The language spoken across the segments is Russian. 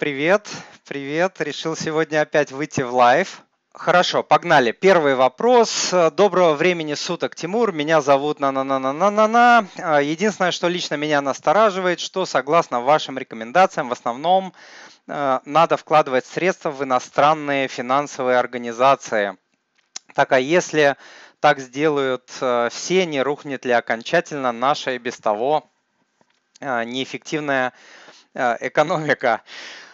привет, привет. Решил сегодня опять выйти в live. Хорошо, погнали. Первый вопрос. Доброго времени суток, Тимур. Меня зовут на-на-на-на-на-на. А, единственное, что лично меня настораживает, что согласно вашим рекомендациям, в основном э, надо вкладывать средства в иностранные финансовые организации. Так, а если так сделают э, все, не рухнет ли окончательно наша и без того э, неэффективная экономика?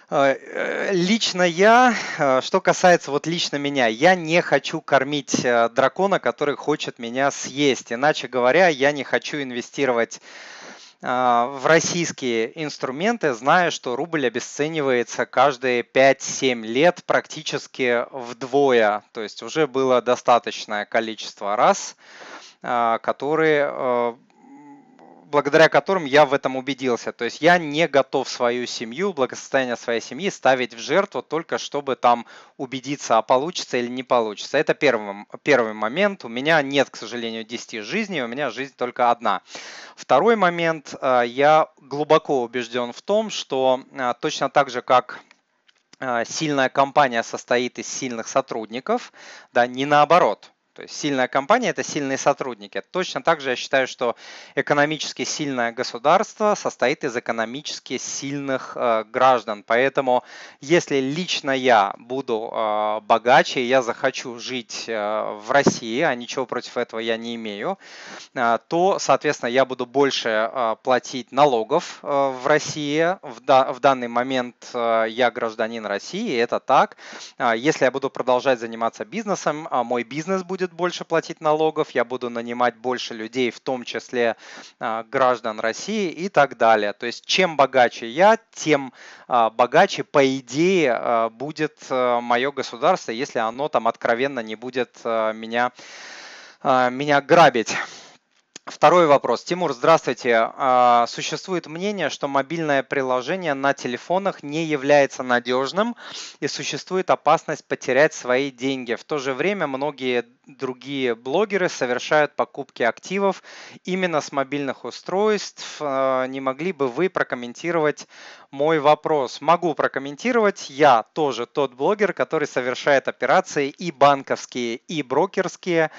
Э, э, лично я, э, что касается вот лично меня, я не хочу кормить дракона, который хочет меня съесть. Иначе говоря, я не хочу инвестировать в российские инструменты, зная, что рубль обесценивается каждые 5-7 лет практически вдвое. То есть уже было достаточное количество раз, которые благодаря которым я в этом убедился. То есть я не готов свою семью, благосостояние своей семьи ставить в жертву только чтобы там убедиться, а получится или не получится. Это первый, первый момент. У меня нет, к сожалению, 10 жизней, у меня жизнь только одна. Второй момент. Э, я глубоко убежден в том, что э, точно так же, как э, сильная компания состоит из сильных сотрудников, да, не наоборот – то есть сильная компания – это сильные сотрудники. Точно так же я считаю, что экономически сильное государство состоит из экономически сильных э, граждан. Поэтому если лично я буду э, богаче, я захочу жить э, в России, а ничего против этого я не имею, э, то, соответственно, я буду больше э, платить налогов э, в России. В, да, в данный момент э, я гражданин России, это так. Э, если я буду продолжать заниматься бизнесом, э, мой бизнес будет будет больше платить налогов, я буду нанимать больше людей, в том числе а, граждан России и так далее. То есть чем богаче я, тем а, богаче, по идее, а, будет мое государство, если оно там откровенно не будет меня, меня грабить. Второй вопрос. Тимур, здравствуйте. А, существует мнение, что мобильное приложение на телефонах не является надежным и существует опасность потерять свои деньги. В то же время многие другие блогеры совершают покупки активов именно с мобильных устройств. А, не могли бы вы прокомментировать мой вопрос? Могу прокомментировать. Я тоже тот блогер, который совершает операции и банковские, и брокерские.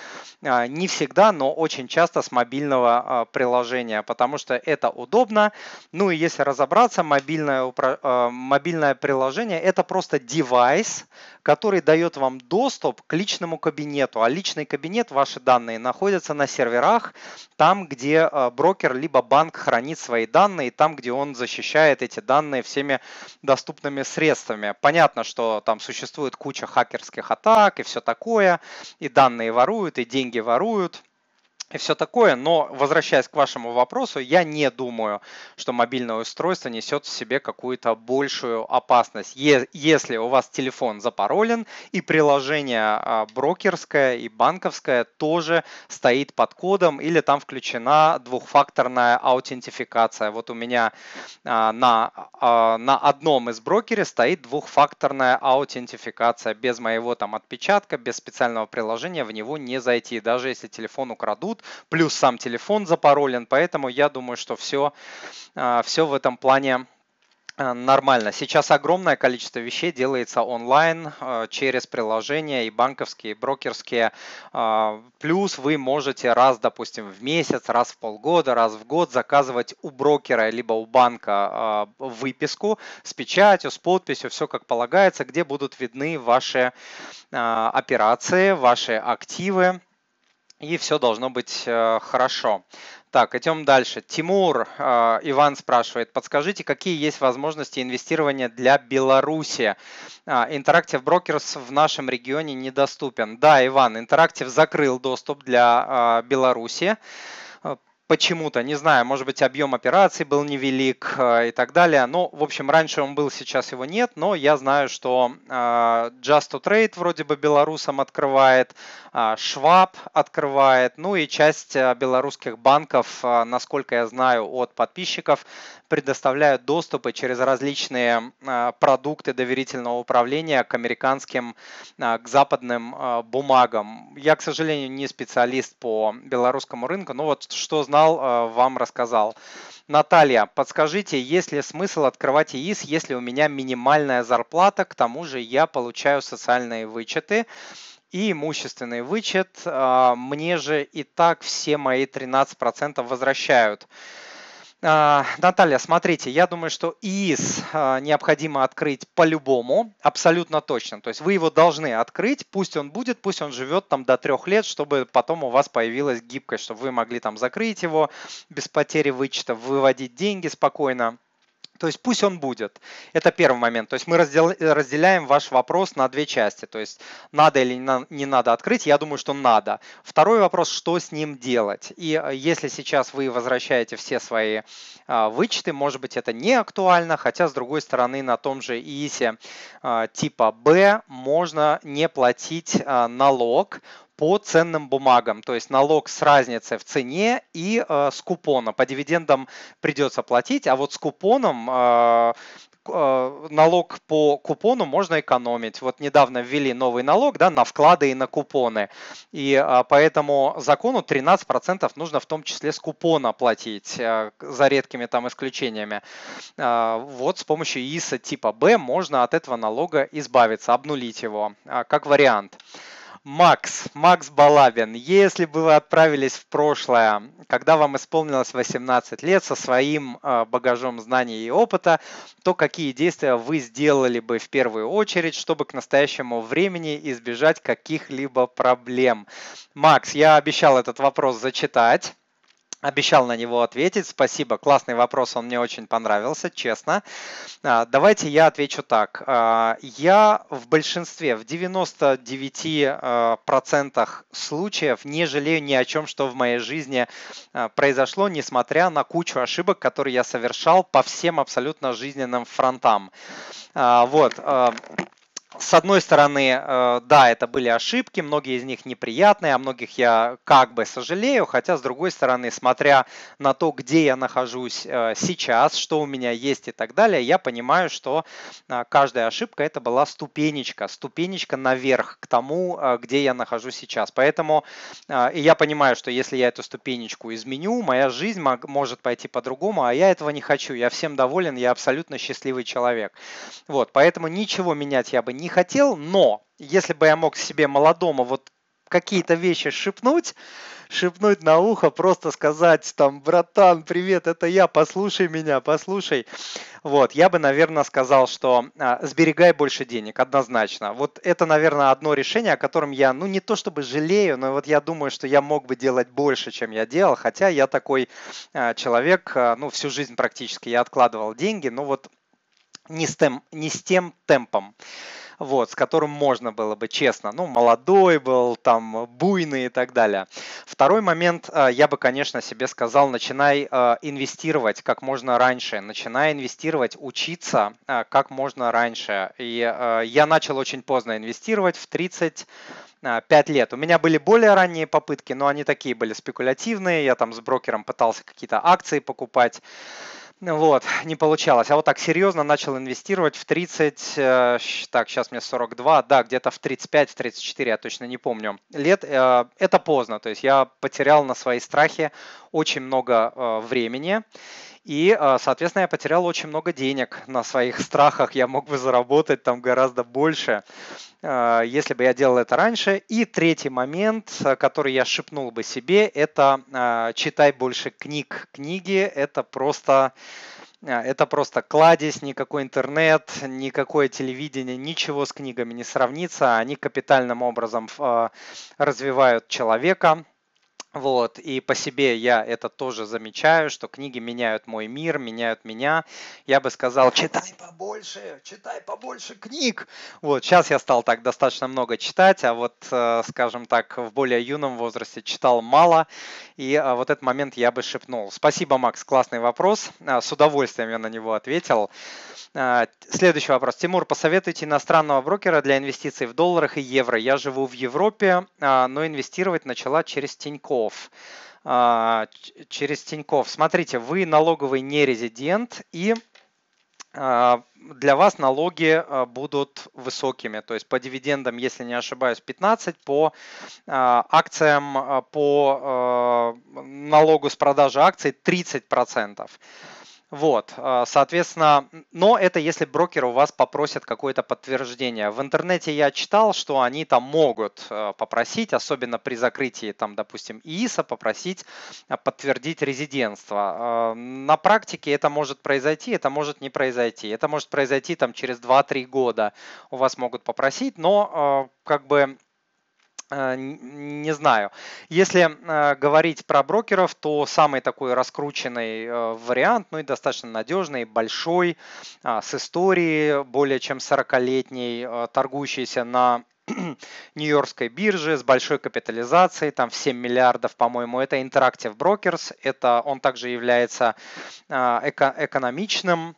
А, не всегда, но очень часто с мобильным мобильного а, приложения, потому что это удобно. Ну и если разобраться, мобильное, а, мобильное приложение это просто девайс, который дает вам доступ к личному кабинету. А личный кабинет, ваши данные находятся на серверах, там, где а, брокер либо банк хранит свои данные, там, где он защищает эти данные всеми доступными средствами. Понятно, что там существует куча хакерских атак и все такое, и данные воруют, и деньги воруют и все такое. Но возвращаясь к вашему вопросу, я не думаю, что мобильное устройство несет в себе какую-то большую опасность. Если у вас телефон запаролен и приложение а, брокерское и банковское тоже стоит под кодом или там включена двухфакторная аутентификация. Вот у меня а, на, а, на одном из брокеров стоит двухфакторная аутентификация. Без моего там отпечатка, без специального приложения в него не зайти. Даже если телефон украдут, тут, плюс сам телефон запаролен, поэтому я думаю, что все, а, все в этом плане а, Нормально. Сейчас огромное количество вещей делается онлайн а, через приложения и банковские, и брокерские. Плюс вы можете раз, допустим, в месяц, раз в полгода, раз в год заказывать у брокера либо у банка выписку с печатью, с подписью, все как полагается, где будут видны ваши операции, ваши активы и все должно быть э, хорошо. Так, идем дальше. Тимур э, Иван спрашивает, подскажите, какие есть возможности инвестирования для Беларуси? Interactive Brokers в нашем регионе недоступен. Да, Иван, Interactive закрыл доступ для э, Беларуси почему-то, не знаю, может быть, объем операций был невелик э, и так далее. Ну, в общем, раньше он был, сейчас его нет, но я знаю, что э, Just to Trade вроде бы белорусам открывает, э, Schwab открывает, ну и часть белорусских банков, насколько я знаю от подписчиков, предоставляют доступы через различные а, продукты доверительного управления к американским, а, к западным а, бумагам. Я, к сожалению, не специалист по белорусскому рынку, но вот что знал, вам рассказал. Наталья, подскажите, есть ли смысл открывать ИИС, если у меня минимальная зарплата, к тому же я получаю социальные вычеты? и имущественный вычет. Мне же и так все мои 13% возвращают. А, Наталья, смотрите, я думаю, что ИИС а, необходимо открыть по-любому, абсолютно точно. То есть вы его должны открыть, пусть он будет, пусть он живет там до трех лет, чтобы потом у вас появилась гибкость, чтобы вы могли там закрыть его без потери вычета, выводить деньги спокойно. То есть пусть он будет. Это первый момент. То есть мы раздел, разделяем ваш вопрос на две части. То есть надо или не надо открыть. Я думаю, что надо. Второй вопрос, что с ним делать. И э, если сейчас вы возвращаете все свои а, вычеты, может быть это не актуально, хотя с другой стороны на том же ИИСе а, типа Б можно не платить а, налог по ценным бумагам, то есть налог с разницей в цене и э, с купона. По дивидендам придется платить, а вот с купоном э, э налог по купону можно экономить. Вот недавно ввели новый налог да, на вклады и на купоны. И э, по этому закону 13% нужно в том числе с купона платить, э, за редкими там исключениями. Вот с помощью ИСа типа Б можно от этого налога избавиться, обнулить его, как вариант. Макс, Макс Балабин, если бы вы отправились в прошлое, когда вам исполнилось 18 лет со своим э, багажом знаний и опыта, то какие действия вы сделали бы в первую очередь, чтобы к настоящему времени избежать каких-либо проблем? Макс, я обещал этот вопрос зачитать. Обещал на него ответить. Спасибо. Классный вопрос, он мне очень понравился, честно. А, давайте я отвечу так. А, я в большинстве, в 99% а, случаев не жалею ни о чем, что в моей жизни произошло, несмотря на кучу ошибок, которые я совершал по всем абсолютно жизненным фронтам. Вот с одной стороны, э, да, это были ошибки, многие из них неприятные, о многих я как бы сожалею, хотя с другой стороны, смотря на то, где я нахожусь э, сейчас, что у меня есть и так далее, я понимаю, что э, каждая ошибка это была ступенечка, ступенечка наверх к тому, где я нахожусь сейчас. Поэтому и я понимаю, что если я эту ступенечку изменю, моя жизнь может пойти по-другому, а я этого не хочу. Я всем доволен, я абсолютно счастливый человек. Вот, поэтому ничего менять я бы не хотел, но если бы я мог себе молодому вот какие-то вещи шепнуть, шепнуть на ухо, просто сказать там, братан, привет, это я, послушай меня, послушай. Вот, я бы, наверное, сказал, что а, сберегай больше денег, однозначно. Вот это, наверное, одно решение, о котором я, ну, не то чтобы жалею, но вот я думаю, что я мог бы делать больше, чем я делал, хотя я такой а, человек, а, ну, всю жизнь практически я откладывал деньги, но вот не с, тем, не с тем темпом вот, с которым можно было бы честно, ну, молодой был, там, буйный и так далее. Второй момент, э, я бы, конечно, себе сказал, начинай э, инвестировать как можно раньше, начинай инвестировать, учиться э, как можно раньше. И я начал очень поздно инвестировать, в 30 5 лет. У меня были более ранние попытки, но они такие были спекулятивные. Я там с брокером пытался какие-то акции покупать. Вот, не получалось. А вот так серьезно начал инвестировать в 30, э, так, сейчас мне 42, да, где-то в 35, в 34, я точно не помню, лет. Э, это поздно, то есть я потерял на свои страхи очень много э, времени. И, а, соответственно, я потерял очень много денег на своих страхах. Я мог бы заработать там гораздо больше, а, если бы я делал это раньше. И третий момент, который я шепнул бы себе, это а, читай больше книг. Книги – это просто это просто кладезь, никакой интернет, никакое телевидение, ничего с книгами не сравнится. Они капитальным образом развивают человека, вот, и по себе я это тоже замечаю, что книги меняют мой мир, меняют меня. Я бы сказал, читай побольше, читай побольше книг. Вот, сейчас я стал так достаточно много читать, а вот, э, скажем так, в более юном возрасте читал мало, и э, вот этот момент я бы шепнул. Спасибо, Макс, классный вопрос, э, с удовольствием я на него ответил. Следующий вопрос. Тимур, посоветуйте иностранного брокера для инвестиций в долларах и евро. Я живу в Европе, но инвестировать начала через Тинькофф. Через Тиньков. Смотрите, вы налоговый нерезидент и а, для вас налоги а, будут высокими. То есть по дивидендам, если не ошибаюсь, 15, по а, акциям, по налогу с продажи акций 30%. Вот, а, соответственно, но это если брокер у вас попросит какое-то подтверждение. В интернете я читал, что они там могут а, попросить, особенно при закрытии, там, допустим, ИИСа, попросить а, подтвердить резидентство. На практике это может произойти, это может не произойти. Это может произойти там через 2-3 года у вас могут попросить, но как бы не знаю. Если э, говорить про брокеров, то самый такой раскрученный э, вариант, ну и достаточно надежный, большой, а, с историей более чем 40-летней, торгующийся на Нью-Йоркской бирже с большой капитализацией, там в 7 миллиардов, по-моему, это Interactive Brokers, это он также является эко экономичным,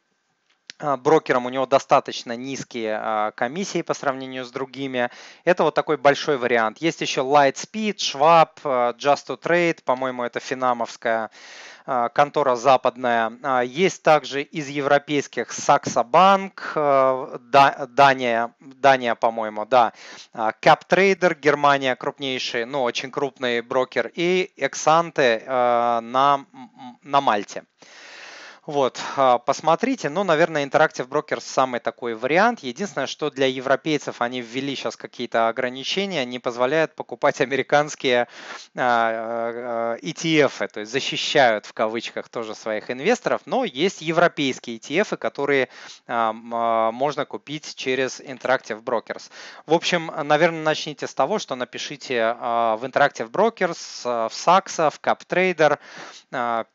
брокером у него достаточно низкие а, комиссии по сравнению с другими. Это вот такой большой вариант. Есть еще Lightspeed, Schwab, а, Just to Trade, по-моему, это финамовская контора западная. Есть также из европейских Saxo Bank, Дания, Дания по-моему, да. CapTrader, Германия крупнейший, ну, очень крупный брокер. И Exante на, на Мальте. Вот, а, посмотрите, ну, наверное, Interactive Brokers самый такой вариант. Единственное, что для европейцев они ввели сейчас какие-то ограничения, не позволяют покупать американские а, а, ETF, то есть защищают в кавычках тоже своих инвесторов, но есть европейские ETF, которые можно купить через Interactive Brokers. В общем, наверное, начните с того, что напишите в Interactive Brokers, в Saxo, в CapTrader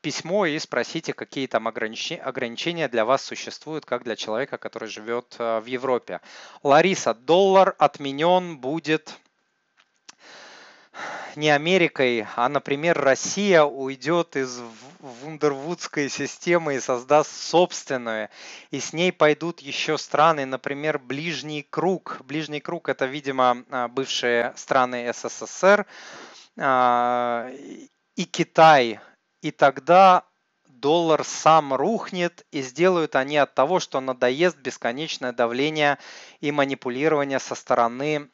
письмо и спросите, какие там ограничения ограничения для вас существуют, как для человека, который живет э, в Европе. Лариса, доллар отменен будет не Америкой, а, например, Россия уйдет из вундервудской системы и создаст собственную. И с ней пойдут еще страны, например, Ближний круг. Ближний круг это, видимо, э, бывшие страны СССР а, и Китай. И тогда доллар сам рухнет, и сделают они от того, что надоест бесконечное давление и манипулирование со стороны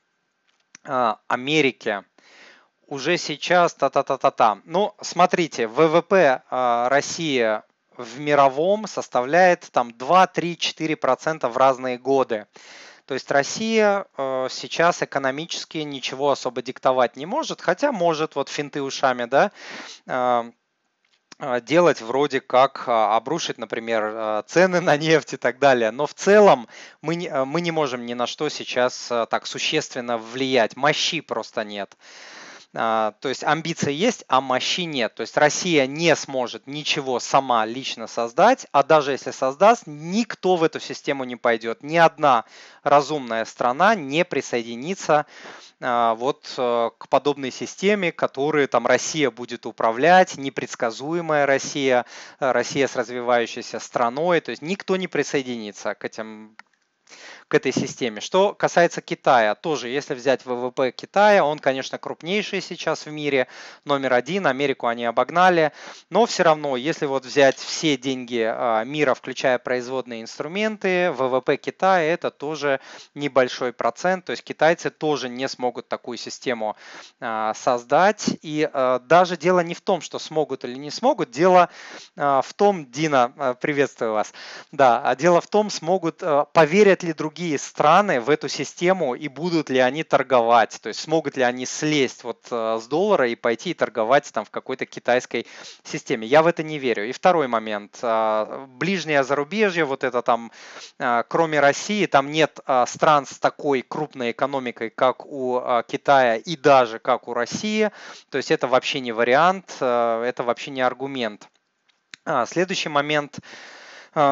э, Америки. Уже сейчас та-та-та-та-та. Ну, смотрите, ВВП э, России в мировом составляет там 2, 3, 4% в разные годы. То есть Россия э, сейчас экономически ничего особо диктовать не может, хотя может, вот финты ушами, да, э, делать вроде как а, обрушить, например, а, цены на нефть и так далее. Но в целом мы не, мы не можем ни на что сейчас так существенно влиять. Мощи просто нет. То есть амбиции есть, а мощи нет. То есть Россия не сможет ничего сама лично создать, а даже если создаст, никто в эту систему не пойдет. Ни одна разумная страна не присоединится а, вот э, к подобной системе, которую там Россия будет управлять, непредсказуемая Россия, э, Россия с развивающейся страной, то есть никто не присоединится к этим к этой системе. Что касается Китая, тоже, если взять ВВП Китая, он, конечно, крупнейший сейчас в мире, номер один, Америку они обогнали, но все равно, если вот взять все деньги а, мира, включая производные инструменты, ВВП Китая это тоже небольшой процент, то есть китайцы тоже не смогут такую систему а, создать, и а, даже дело не в том, что смогут или не смогут, дело в том, Дина, приветствую вас, да, дело в том, смогут, поверят ли другие другие страны в эту систему и будут ли они торговать, то есть смогут ли они слезть вот э, с доллара и пойти и торговать там в какой-то китайской системе. Я в это не верю. И второй момент. Э, ближнее зарубежье, вот это там, э, кроме России, там нет стран с такой крупной экономикой, как у Китая и даже как у России. То есть это вообще не вариант, это вообще не аргумент. А, следующий момент – а,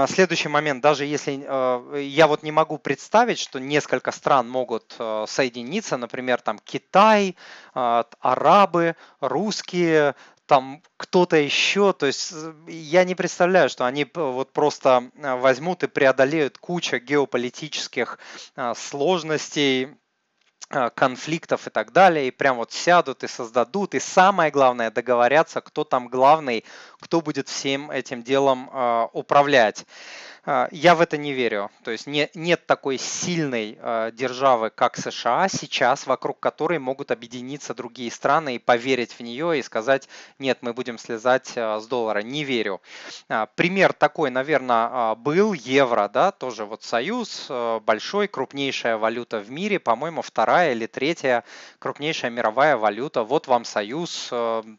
следующий момент, даже если э, я вот не могу представить, что несколько стран могут э, соединиться, например, там Китай, а, арабы, русские, там кто-то еще, то есть э, я не представляю, что они вот просто возьмут и преодолеют кучу геополитических сложностей, Э, конфликтов и так далее, и прям вот сядут и создадут, и самое главное договорятся, кто там главный, кто будет всем этим делом э, управлять. А, я в это не верю. То есть не, нет такой сильной э, державы, как США сейчас, вокруг которой могут объединиться другие страны и поверить в нее и сказать, нет, мы будем слезать э, с доллара. Не верю. Пример такой, наверное, был евро, да, тоже вот союз, большой, крупнейшая валюта в мире, по-моему, вторая или третья крупнейшая мировая валюта. Вот вам союз,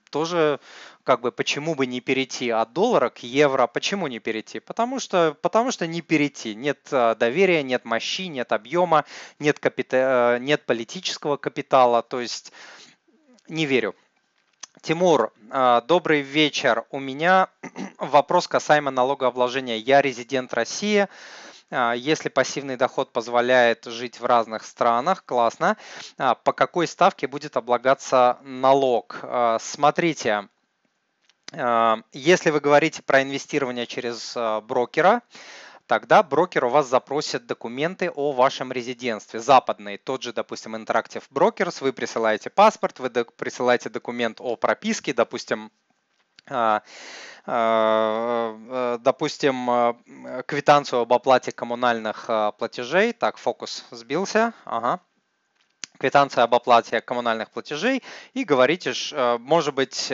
тоже как бы почему бы не перейти от доллара к евро? Почему не перейти? Потому что, потому что не перейти. Нет э, доверия, нет мощи, нет объема, нет, капита... Э, нет политического капитала. То есть не верю. Тимур, э, добрый вечер. У меня вопрос касаемо налогообложения. Я резидент России. Если пассивный доход позволяет жить в разных странах, классно. По какой ставке будет облагаться налог? Смотрите, если вы говорите про инвестирование через а, брокера, тогда брокер у вас запросит документы о вашем резидентстве. Западный, тот же, допустим, Interactive Brokers, вы присылаете паспорт, вы присылаете документ о прописке, допустим, а, допустим, квитанцию об оплате коммунальных платежей. Так, фокус сбился. Ага квитанция об оплате коммунальных платежей и говорите, может быть,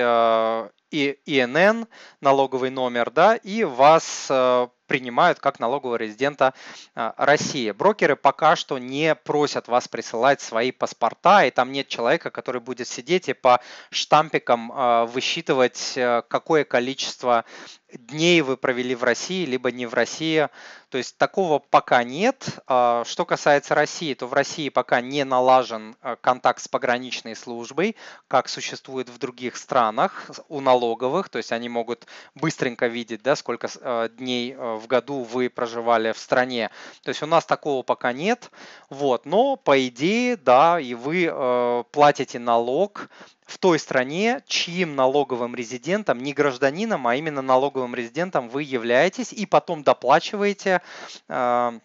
и ИНН, налоговый номер, да, и вас э, принимают как налогового резидента э, России. Брокеры пока что не просят вас присылать свои паспорта, и там нет человека, который будет сидеть и по штампикам э, высчитывать, какое количество дней вы провели в России, либо не в России. То есть такого пока нет. Что касается России, то в России пока не налажен контакт с пограничной службой, как существует в других странах у налоговых. То есть они могут быстренько видеть, да, сколько а, дней в году вы проживали в стране. То есть у нас такого пока нет. Вот. Но по идее, да, и вы платите налог в той стране, чьим налоговым резидентом, не гражданином, а именно налоговым резидентом вы являетесь, и потом доплачиваете э,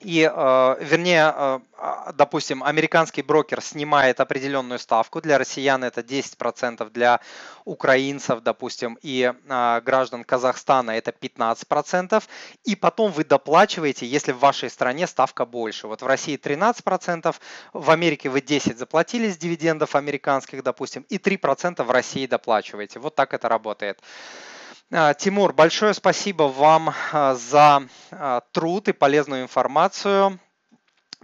и, э, вернее, э, а, допустим, американский брокер снимает определенную ставку, для россиян это 10%, для украинцев, допустим, и э, граждан Казахстана это 15%, и потом вы доплачиваете, если в вашей стране ставка больше. Вот в России 13%, в Америке вы 10 заплатили с дивидендов американских, допустим, и 3% в России доплачиваете. Вот так это работает. А, Тимур, большое спасибо вам а, за а, труд и полезную информацию.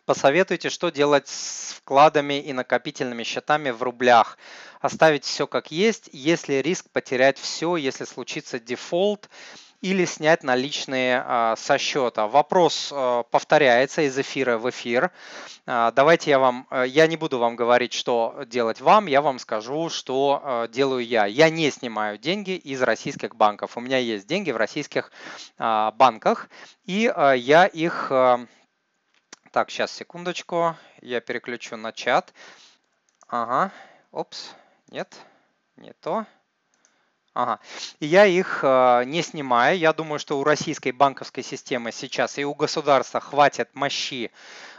Посоветуйте, что делать с вкладами и накопительными счетами в рублях. Оставить все как есть, если риск потерять все, если случится дефолт или снять наличные а, со счета. Вопрос а, повторяется из эфира в эфир. А, давайте я вам, я не буду вам говорить, что делать вам, я вам скажу, что делаю я. Я не снимаю деньги из российских банков. У меня есть деньги в российских банках, и я их... Так, сейчас, секундочку, я переключу на чат. Ага, опс, нет, не то. Ага. И я их э, не снимаю. Я думаю, что у российской банковской системы сейчас и у государства хватит мощи,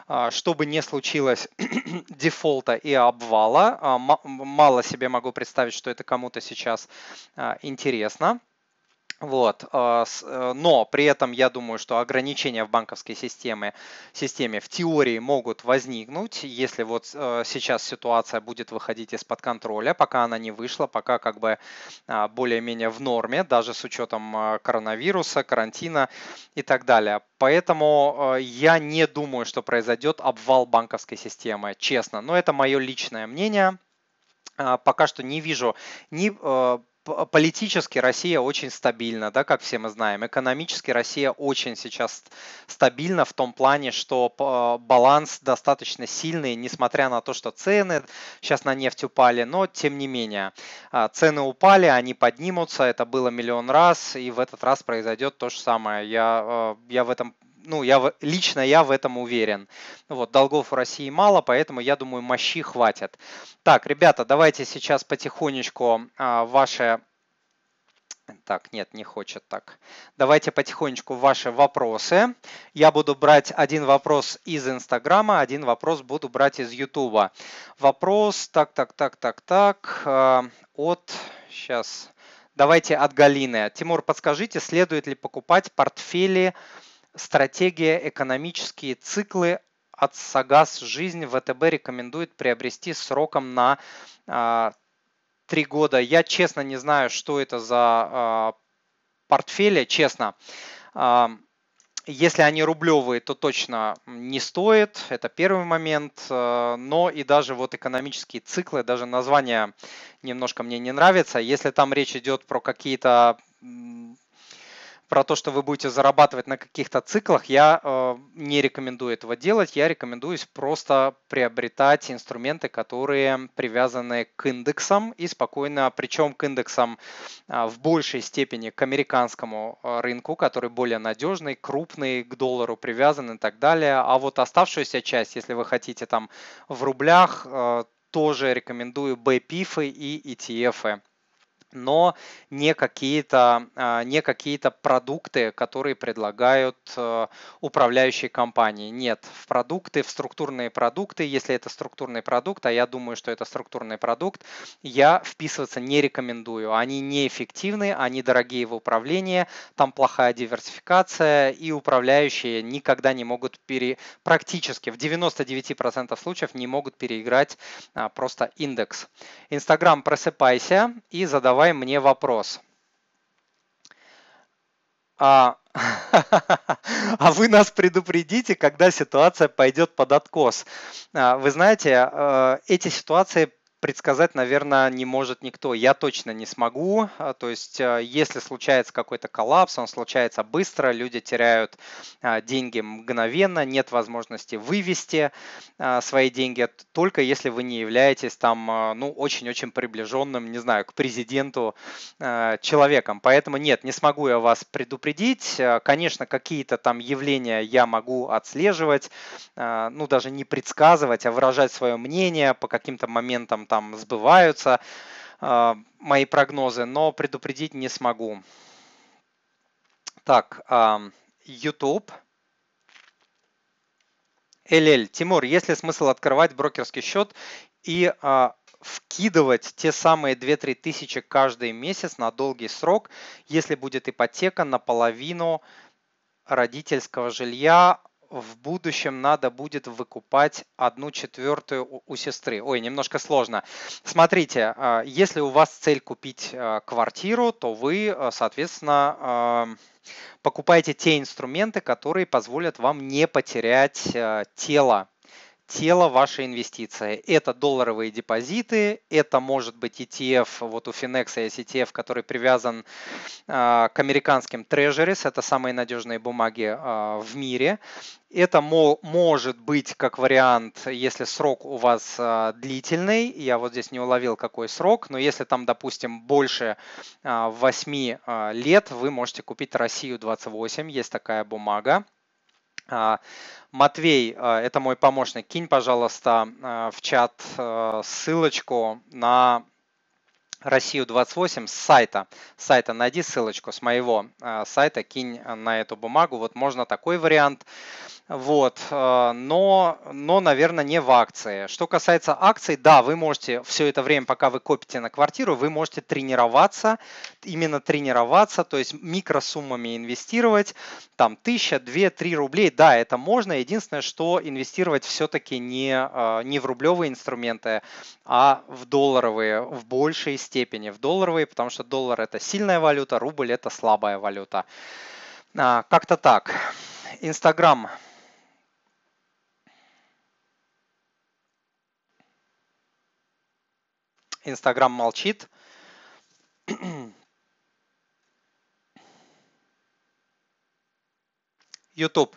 э, чтобы не случилось дефолта и обвала. Э, мало себе могу представить, что это кому-то сейчас э, интересно. Вот. А, э, но при этом я думаю, что ограничения в банковской системе, системе в теории могут возникнуть, если вот э, сейчас ситуация будет выходить из-под контроля, пока она не вышла, пока как бы а, более-менее в норме, даже с учетом а, коронавируса, карантина и так далее. Поэтому я не думаю, что произойдет обвал банковской системы, честно. Но это мое личное мнение. Пока что не вижу ни э, политически Россия очень стабильна, да, как все мы знаем. Экономически Россия очень сейчас стабильна в том плане, что баланс достаточно сильный, несмотря на то, что цены сейчас на нефть упали, но тем не менее а, цены упали, они поднимутся, это было миллион раз, и в этот раз произойдет то же самое. Я, а, я в этом ну, я лично я в этом уверен. Вот, долгов у России мало, поэтому я думаю, мощи хватит. Так, ребята, давайте сейчас потихонечку а, ваши Так, нет, не хочет так. Давайте потихонечку ваши вопросы. Я буду брать один вопрос из Инстаграма, один вопрос буду брать из Ютуба. Вопрос, так, так, так, так, так, э, от, сейчас, давайте от Галины. Тимур, подскажите, следует ли покупать портфели стратегия экономические циклы от Сагас Жизнь ВТБ рекомендует приобрести сроком на а, три года. Я честно не знаю, что это за а, портфели, честно. А, если они рублевые, то точно не стоит, это первый момент, но и даже вот экономические циклы, даже название немножко мне не нравится. Если там речь идет про какие-то про то, что вы будете зарабатывать на каких-то циклах, я э, не рекомендую этого делать. Я рекомендую просто приобретать инструменты, которые привязаны к индексам и спокойно, причем к индексам э, в большей степени к американскому э, рынку, который более надежный, крупный, к доллару привязан и так далее. А вот оставшуюся часть, если вы хотите там в рублях, э, тоже рекомендую BPIF и ETF но не какие-то а, не какие-то продукты, которые предлагают э, управляющие компании. Нет, в продукты, в структурные продукты, если это структурный продукт, а я думаю, что это структурный продукт, я вписываться не рекомендую. Они неэффективны, они дорогие в управлении, там плохая диверсификация, и управляющие никогда не могут пере... практически в 99% случаев не могут переиграть а, просто индекс. Инстаграм, просыпайся и задавай задавай мне вопрос. А, а вы нас предупредите, когда ситуация пойдет под откос. А, вы знаете, э, эти ситуации предсказать, наверное, не может никто. Я точно не смогу. А, то есть, а, если случается какой-то коллапс, он случается быстро, люди теряют а, деньги мгновенно, нет возможности вывести свои деньги, только если вы не являетесь там, ну, очень-очень приближенным, не знаю, к президенту человеком. Поэтому нет, не смогу я вас предупредить. Конечно, какие-то там явления я могу отслеживать, ну, даже не предсказывать, а выражать свое мнение по каким-то моментам там сбываются э, мои прогнозы, но предупредить не смогу. Так, YouTube. LL. Тимур, есть ли смысл открывать брокерский счет и э, вкидывать те самые 2-3 тысячи каждый месяц на долгий срок, если будет ипотека на половину родительского жилья, в будущем надо будет выкупать одну четвертую у сестры. Ой, немножко сложно. Смотрите, а, если у вас цель купить а, квартиру, то вы, а, соответственно, покупаете те инструменты, которые позволят вам не потерять тело тело вашей инвестиции. Это долларовые депозиты, это может быть ETF, вот у Finex есть ETF, который привязан э, к американским treasuries, это самые надежные бумаги э, в мире. Это мо может быть как вариант, если срок у вас э, длительный, я вот здесь не уловил какой срок, но если там, допустим, больше э, 8 э, лет, вы можете купить Россию 28, есть такая бумага. Матвей, э, это мой помощник, кинь, пожалуйста, э, в чат ссылочку на Россию 28 с сайта. С сайта найди ссылочку с моего сайта, кинь на эту бумагу. Вот можно такой вариант. Вот, э, но, но, наверное, не в акции. Что касается акций, да, вы можете все это время, пока вы копите на квартиру, вы можете тренироваться, именно тренироваться, то есть микросуммами инвестировать, там тысяча, две, три рублей, да, это можно. Единственное, что инвестировать все-таки не, э, не в рублевые инструменты, а в долларовые в большей степени. В долларовые, потому что доллар это сильная валюта, рубль это слабая валюта. А, как-то так. Инстаграм. Инстаграм молчит. YouTube.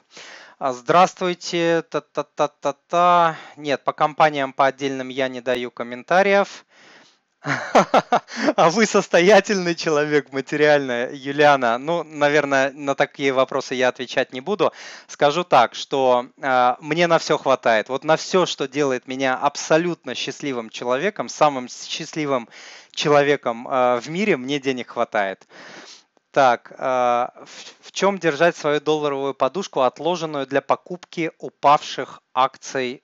Здравствуйте. Та-та-та-та-та. Нет, по компаниям по отдельным я не даю комментариев. А вы состоятельный человек материально, Юлиана? Ну, наверное, на такие вопросы я отвечать не буду. Скажу так, что э, мне на все хватает. Вот на все, что делает меня абсолютно счастливым человеком, самым счастливым человеком э, в мире, мне денег хватает. Так, э, в, в чем держать свою долларовую подушку, отложенную для покупки упавших акций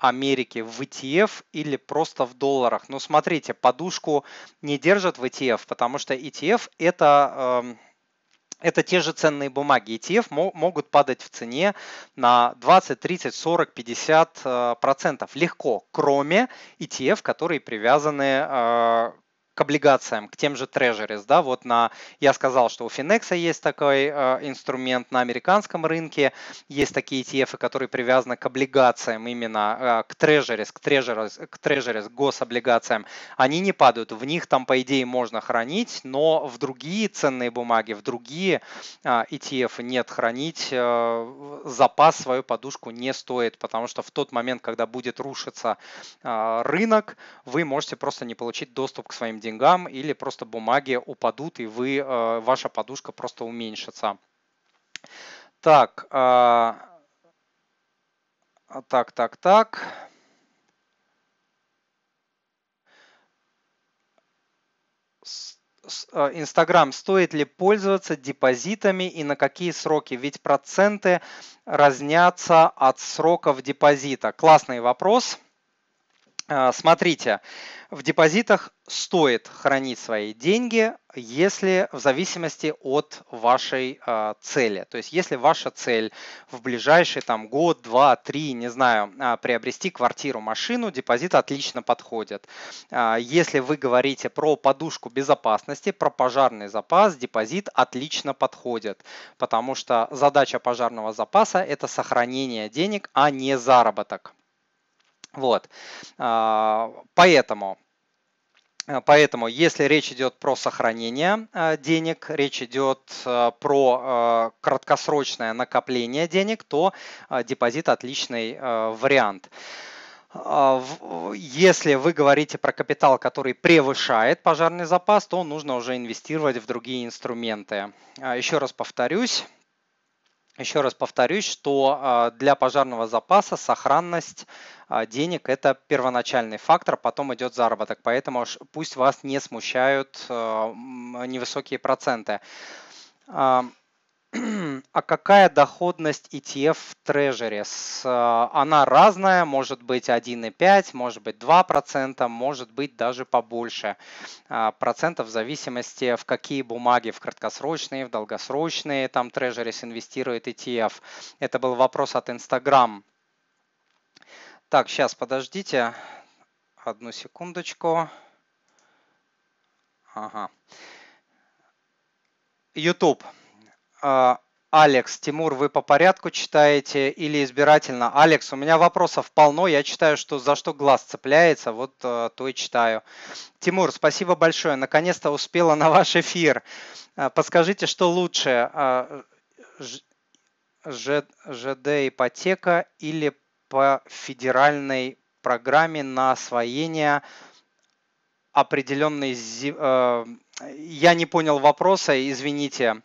Америки в ETF или просто в долларах. Но смотрите, подушку не держат в ETF, потому что ETF это... Э, это те же ценные бумаги. ETF могут падать в цене на 20, 30, 40, 50 процентов легко, кроме ETF, которые привязаны э, к облигациям, к тем же Treasuries, да, вот на, я сказал, что у Finex есть такой э, инструмент на американском рынке, есть такие ETF, которые привязаны к облигациям, именно э, к Treasuries, к Treasuries, к к гособлигациям, они не падают, в них там, по идее, можно хранить, но в другие ценные бумаги, в другие э, ETF нет хранить, э, запас свою подушку не стоит, потому что в тот момент, когда будет рушиться э, рынок, вы можете просто не получить доступ к своим деньгам или просто бумаги упадут и вы, э, ваша подушка просто уменьшится. Так, э, так, так, так. Э, Инстаграм, стоит ли пользоваться депозитами и на какие сроки? Ведь проценты разнятся от сроков депозита. Классный вопрос. Смотрите, в депозитах стоит хранить свои деньги, если в зависимости от вашей э, цели. То есть если ваша цель в ближайший там, год, два, три, не знаю, э, приобрести квартиру, машину, депозит отлично подходит. Если вы говорите про подушку безопасности, про пожарный запас, депозит отлично подходит, потому что задача пожарного запаса – это сохранение денег, а не заработок. Вот. А, поэтому э, Поэтому, если речь идет про сохранение э, денег, речь идет э, про краткосрочное накопление денег, то депозит отличный вариант. А, если вы говорите про капитал, который превышает пожарный запас, то нужно уже инвестировать в другие инструменты. А, еще раз повторюсь, еще раз повторюсь, что для пожарного запаса сохранность а, денег – это первоначальный фактор, потом идет заработок. Поэтому пусть вас не смущают а, невысокие проценты. А, а какая доходность ETF в Treasuries? Она разная, может быть 1,5, может быть 2%, может быть даже побольше процентов в зависимости в какие бумаги, в краткосрочные, в долгосрочные, там Treasuries инвестирует ETF. Это был вопрос от Instagram. Так, сейчас подождите. Одну секундочку. Ага. YouTube. А, Алекс, Тимур, вы по порядку читаете или избирательно? Алекс, у меня вопросов полно, я читаю, что за что глаз цепляется, вот э, то и читаю. Тимур, спасибо большое, наконец-то успела на ваш эфир. Э, подскажите, что лучше, ЖД ипотека или по федеральной программе на освоение определенной... Я не понял вопроса, извините. Извините,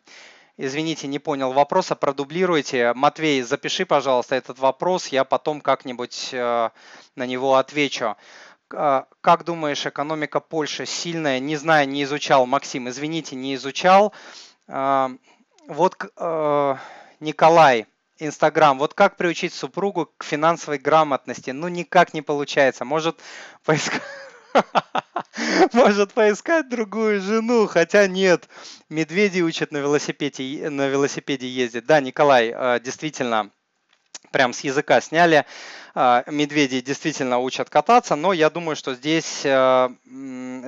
не понял вопроса, продублируйте. Матвей, запиши, пожалуйста, этот вопрос, я потом как-нибудь э, на него отвечу. Э, как думаешь, экономика Польши сильная? Не знаю, не изучал. Максим, извините, не изучал. Вот Николай, Инстаграм. Вот как приучить супругу к финансовой грамотности? Ну, никак не получается. Может, поискать... Может поискать другую жену, хотя нет. Медведи учат на велосипеде, на велосипеде ездить. Да, Николай, э, действительно, прям с языка сняли. Э, медведи действительно учат кататься, но я думаю, что здесь э,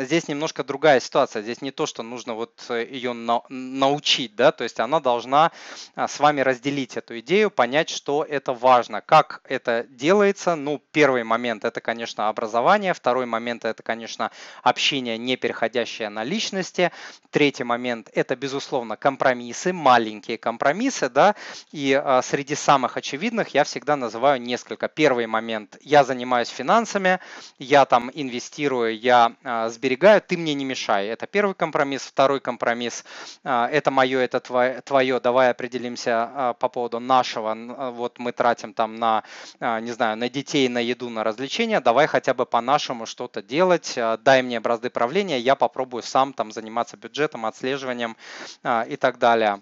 здесь немножко другая ситуация. Здесь не то, что нужно вот ее на, научить, да, то есть она должна а, с вами разделить эту идею, понять, что это важно. Как это делается? Ну, первый момент это, конечно, образование, второй момент это, конечно, общение, не переходящее на личности, третий момент это, безусловно, компромиссы, маленькие компромиссы, да, и а, среди самых очевидных я всегда называю несколько. Первый момент, я занимаюсь финансами, я там инвестирую, я а, сберегаю, ты мне не мешай. Это первый компромисс. Второй компромисс, а, это мое, это твое, твое давай определимся а, по поводу нашего, вот мы тратим там на, а, не знаю, на детей, на еду, на развлечения, давай хотя бы по-нашему что-то делать, а, дай мне бразды правления, я попробую сам там заниматься бюджетом, отслеживанием а, и так далее.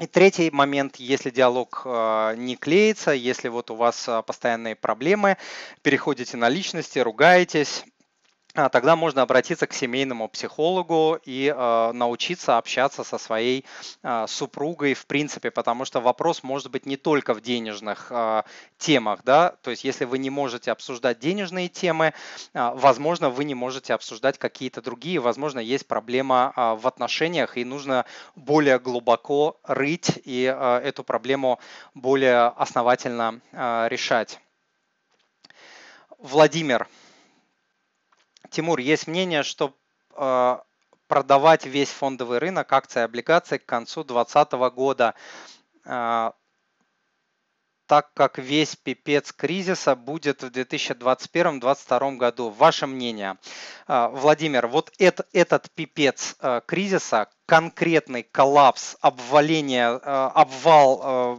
И третий момент, если диалог э, не клеится, если вот у вас э, постоянные проблемы, переходите на личности, ругаетесь, тогда можно обратиться к семейному психологу и э, научиться общаться со своей э, супругой в принципе, потому что вопрос может быть не только в денежных э, темах, да, то есть если вы не можете обсуждать денежные темы, э, возможно, вы не можете обсуждать какие-то другие, возможно, есть проблема э, в отношениях и нужно более глубоко рыть и э, эту проблему более основательно э, решать. Владимир, Тимур, есть мнение, что э, продавать весь фондовый рынок акции и облигации к концу 2020 года, э, так как весь пипец кризиса будет в 2021-2022 году. Ваше мнение, э, Владимир, вот это, этот пипец э, кризиса, конкретный коллапс, обваление, э, обвал э,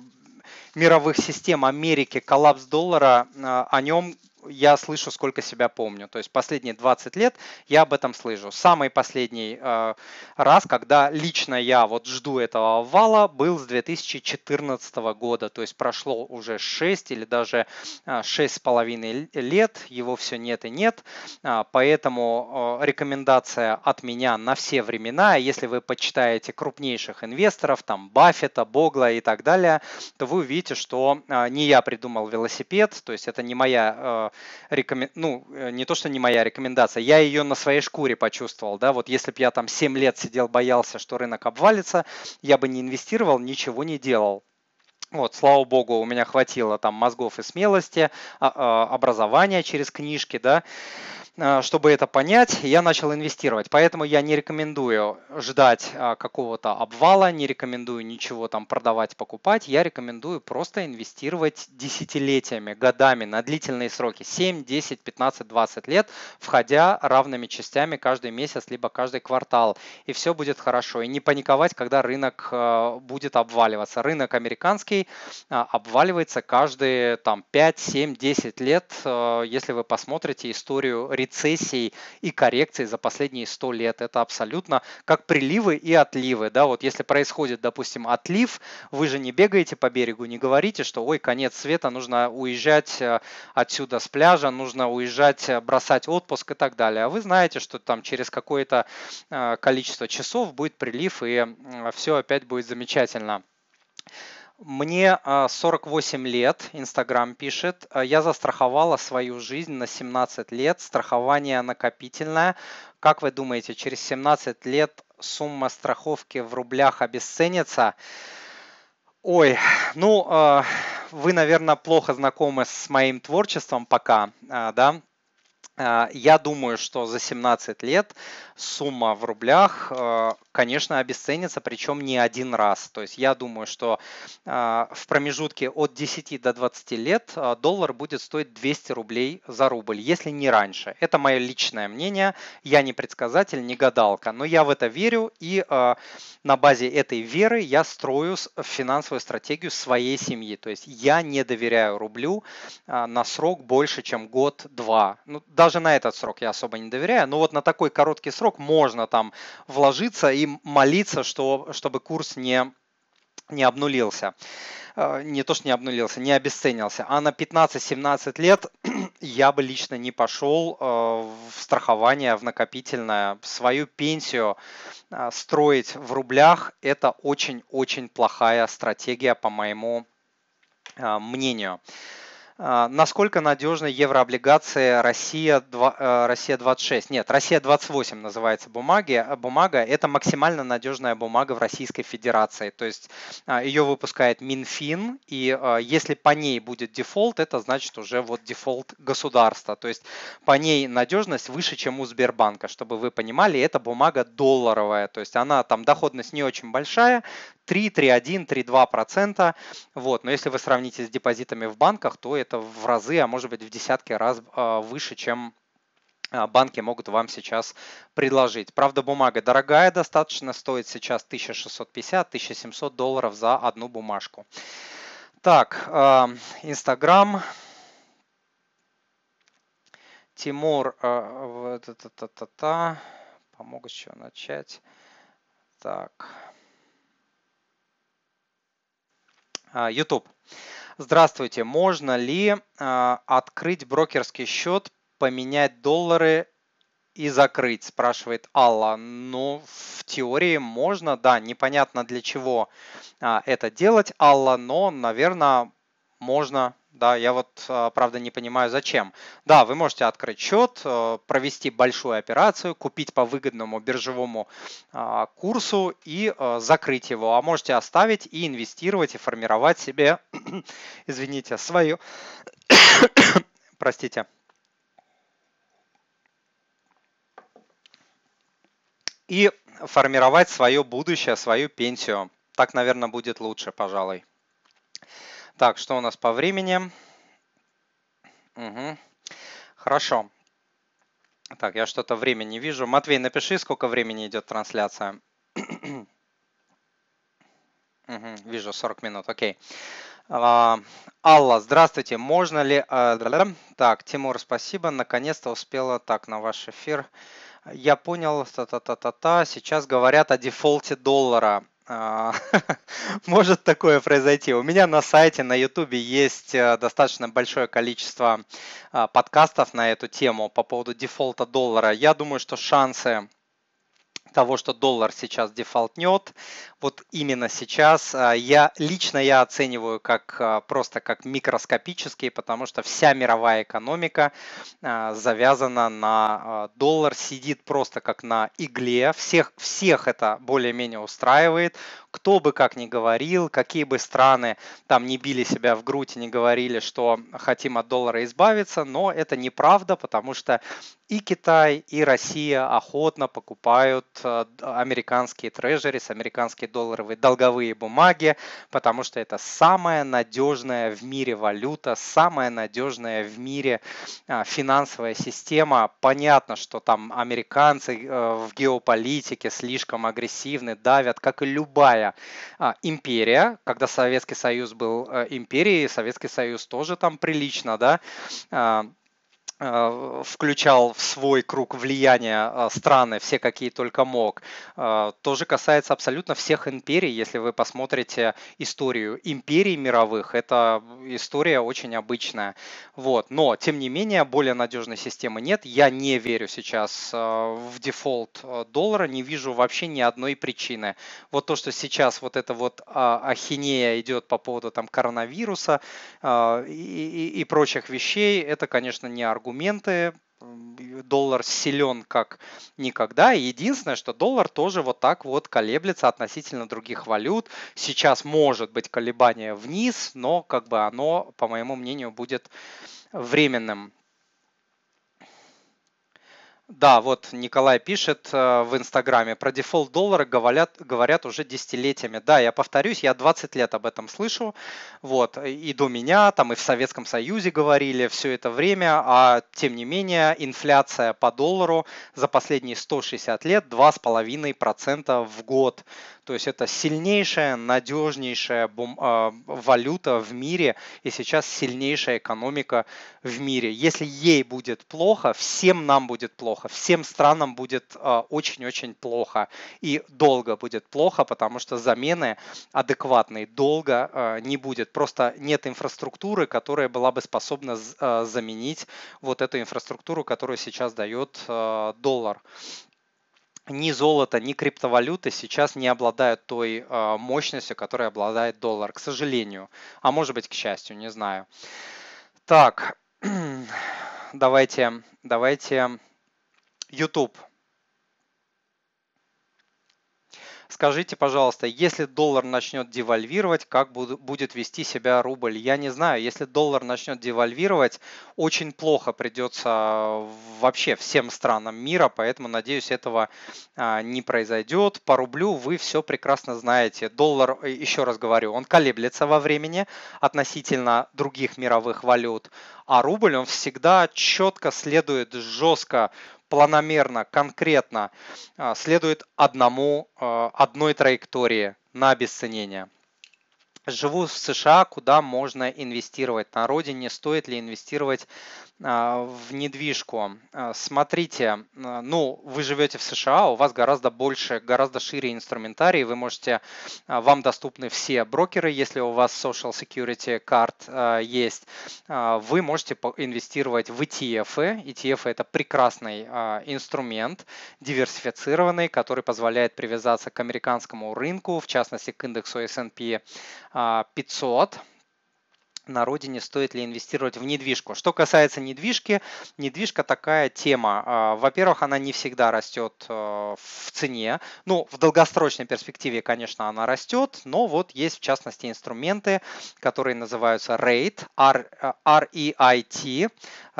мировых систем Америки, коллапс доллара, э, о нем я слышу, сколько себя помню. То есть последние 20 лет я об этом слышу. Самый последний э, раз, когда лично я вот жду этого вала, был с 2014 года. То есть прошло уже 6 или даже э, 6,5 лет, его все нет и нет. Э, поэтому э, рекомендация от меня на все времена. Если вы почитаете крупнейших инвесторов, там Баффета, Богла и так далее, то вы увидите, что э, не я придумал велосипед, то есть это не моя рекомен... ну, э, не то, что не моя рекомендация, я ее на своей шкуре почувствовал, да, вот если бы я там 7 лет сидел, боялся, что рынок обвалится, я бы не инвестировал, ничего не делал. Вот, слава богу, у меня хватило там мозгов и смелости, а, а, образования через книжки, да, чтобы это понять, я начал инвестировать. Поэтому я не рекомендую ждать а, какого-то обвала, не рекомендую ничего там продавать, покупать. Я рекомендую просто инвестировать десятилетиями, годами, на длительные сроки, 7, 10, 15, 20 лет, входя равными частями каждый месяц, либо каждый квартал. И все будет хорошо. И не паниковать, когда рынок а, будет обваливаться. Рынок американский обваливается каждые там 5, 7, 10 лет. Если вы посмотрите историю рецессий и коррекций за последние 100 лет. Это абсолютно как приливы и отливы. Да? Вот если происходит, допустим, отлив, вы же не бегаете по берегу, не говорите, что ой, конец света, нужно уезжать э, отсюда с пляжа, нужно уезжать, э, бросать отпуск и так далее. А вы знаете, что там через какое-то э, количество часов будет прилив и все опять будет замечательно. Мне 48 а, лет, Инстаграм пишет. А, я застраховала свою жизнь на 17 лет. Страхование накопительное. Как вы думаете, через 17 лет сумма страховки в рублях обесценится? Ой, ну, а, вы, наверное, плохо знакомы с моим творчеством пока, да? Я думаю, что за 17 лет сумма в рублях, э, конечно, обесценится, причем не один раз. То есть я думаю, что э, в промежутке от 10 до 20 лет э, доллар будет стоить 200 рублей за рубль, если не раньше. Это мое личное мнение. Я не предсказатель, не гадалка, но я в это верю и на базе этой веры я строю финансовую стратегию своей семьи. То есть я не доверяю рублю на срок больше, чем год-два. Ну, даже на этот срок я особо не доверяю, но вот на такой короткий срок срок можно там вложиться и молиться, что, чтобы курс не, не обнулился э, не то, что не обнулился, не обесценился, а на 15-17 лет я бы лично не пошел э, в страхование, в накопительное. Свою пенсию э, строить в рублях – это очень-очень плохая стратегия, по моему мнению. А, насколько надежны еврооблигации Россия, 2, э, Россия 26? Нет, Россия 28 называется бумаги, э, бумага. Это максимально надежная бумага в Российской Федерации. То есть а, ее выпускает Минфин, и а, если по ней будет дефолт, это значит уже вот дефолт государства. То есть по ней надежность выше, чем у Сбербанка. Чтобы вы понимали, это бумага долларовая. То есть она там доходность не очень большая, 3, 3,1, 3,2%. Вот. Но если вы сравните с депозитами в банках, то это в разы, а может быть в десятки раз а, выше, чем а, банки могут вам сейчас предложить. Правда, бумага дорогая достаточно, стоит сейчас 1650-1700 долларов за одну бумажку. Так, а, Инстаграм. Тимур, помогу еще начать. Так. YouTube. Здравствуйте, можно ли открыть брокерский счет, поменять доллары и закрыть, спрашивает Алла. Ну, в теории можно, да, непонятно для чего это делать, Алла, но, наверное, можно да, я вот, а, правда, не понимаю, зачем. Да, вы можете открыть счет, э, провести большую операцию, купить по выгодному биржевому а, курсу и э, закрыть его. А можете оставить и инвестировать, и формировать себе, извините, свою, простите, и формировать свое будущее, свою пенсию. Так, наверное, будет лучше, пожалуй. Так, что у нас по времени? Угу. Хорошо. Так, я что-то время не вижу. Матвей, напиши, сколько времени идет трансляция. угу, вижу, 40 минут, окей. А, Алла, здравствуйте. Можно ли... А, так, Тимур, спасибо. Наконец-то успела так на ваш эфир. Я понял, та-та-та-та-та. Сейчас говорят о дефолте доллара. А, может такое произойти. У меня на сайте, на YouTube есть э, достаточно большое количество а, подкастов на эту тему по поводу дефолта доллара. Я думаю, что шансы того, что доллар сейчас дефолтнет, вот именно сейчас а, я лично я оцениваю как а, просто как микроскопический, потому что вся мировая экономика а, завязана на доллар, сидит просто как на игле, всех, всех это более-менее устраивает, кто бы как ни говорил, какие бы страны там не били себя в грудь не говорили, что хотим от доллара избавиться, но это неправда, потому что и Китай, и Россия охотно покупают американские трежерис, американские долларовые долговые бумаги, потому что это самая надежная в мире валюта, самая надежная в мире а, финансовая система. Понятно, что там американцы э, в геополитике слишком агрессивны, давят, как и любая а, империя. Когда Советский Союз был э, империей, Советский Союз тоже там прилично, да, а, включал в свой круг влияния э, страны, все какие только мог, э, тоже касается абсолютно всех империй. Если вы посмотрите историю империй мировых, это история очень обычная. Вот. Но, тем не менее, более надежной системы нет. Я не верю сейчас в дефолт доллара, не вижу вообще ни одной причины. Вот то, что сейчас вот эта вот ахинея идет по поводу там коронавируса и, и, и прочих вещей, это, конечно, не аргумент аргументы, доллар силен как никогда. Единственное, что доллар тоже вот так вот колеблется относительно других валют. Сейчас может быть колебание вниз, но как бы оно, по моему мнению, будет временным. Да, вот Николай пишет э, в Инстаграме, про дефолт доллара говорят, говорят уже десятилетиями. Да, я повторюсь, я 20 лет об этом слышу, вот, и до меня, там и в Советском Союзе говорили все это время, а тем не менее инфляция по доллару за последние 160 лет 2,5% в год. То есть это сильнейшая, надежнейшая э, валюта в мире и сейчас сильнейшая экономика в мире. Если ей будет плохо, всем нам будет плохо, всем странам будет э, очень-очень плохо и долго будет плохо, потому что замены адекватной долго э, не будет. Просто нет инфраструктуры, которая была бы способна заменить вот эту инфраструктуру, которую сейчас дает доллар ни золото, ни криптовалюты сейчас не обладают той э, мощностью, которой обладает доллар, к сожалению. А может быть, к счастью, не знаю. Так, давайте, давайте YouTube. Скажите, пожалуйста, если доллар начнет девальвировать, как будет вести себя рубль? Я не знаю. Если доллар начнет девальвировать, очень плохо придется вообще всем странам мира, поэтому, надеюсь, этого а, не произойдет. По рублю вы все прекрасно знаете. Доллар, э, еще раз говорю, он колеблется во времени относительно других мировых валют, а рубль, он всегда четко следует жестко планомерно, конкретно а, следует одному, а, одной траектории на обесценение. Живу в США, куда можно инвестировать? На родине стоит ли инвестировать а, в недвижку. А, смотрите, а, ну, вы живете в США, у вас гораздо больше, гораздо шире инструментарий, вы можете, вам доступны все брокеры, если у вас Social Security Card есть, вы можете инвестировать в ETF. ETF это прекрасный инструмент, диверсифицированный, который позволяет привязаться к американскому рынку, в частности к индексу S&P 500 на родине стоит ли инвестировать в недвижку. Что касается недвижки, недвижка такая тема. А, во-первых, она не всегда растет э, в цене. Ну, в долгосрочной перспективе, конечно, она растет, но вот есть в частности инструменты, которые называются REIT, R-E-I-T,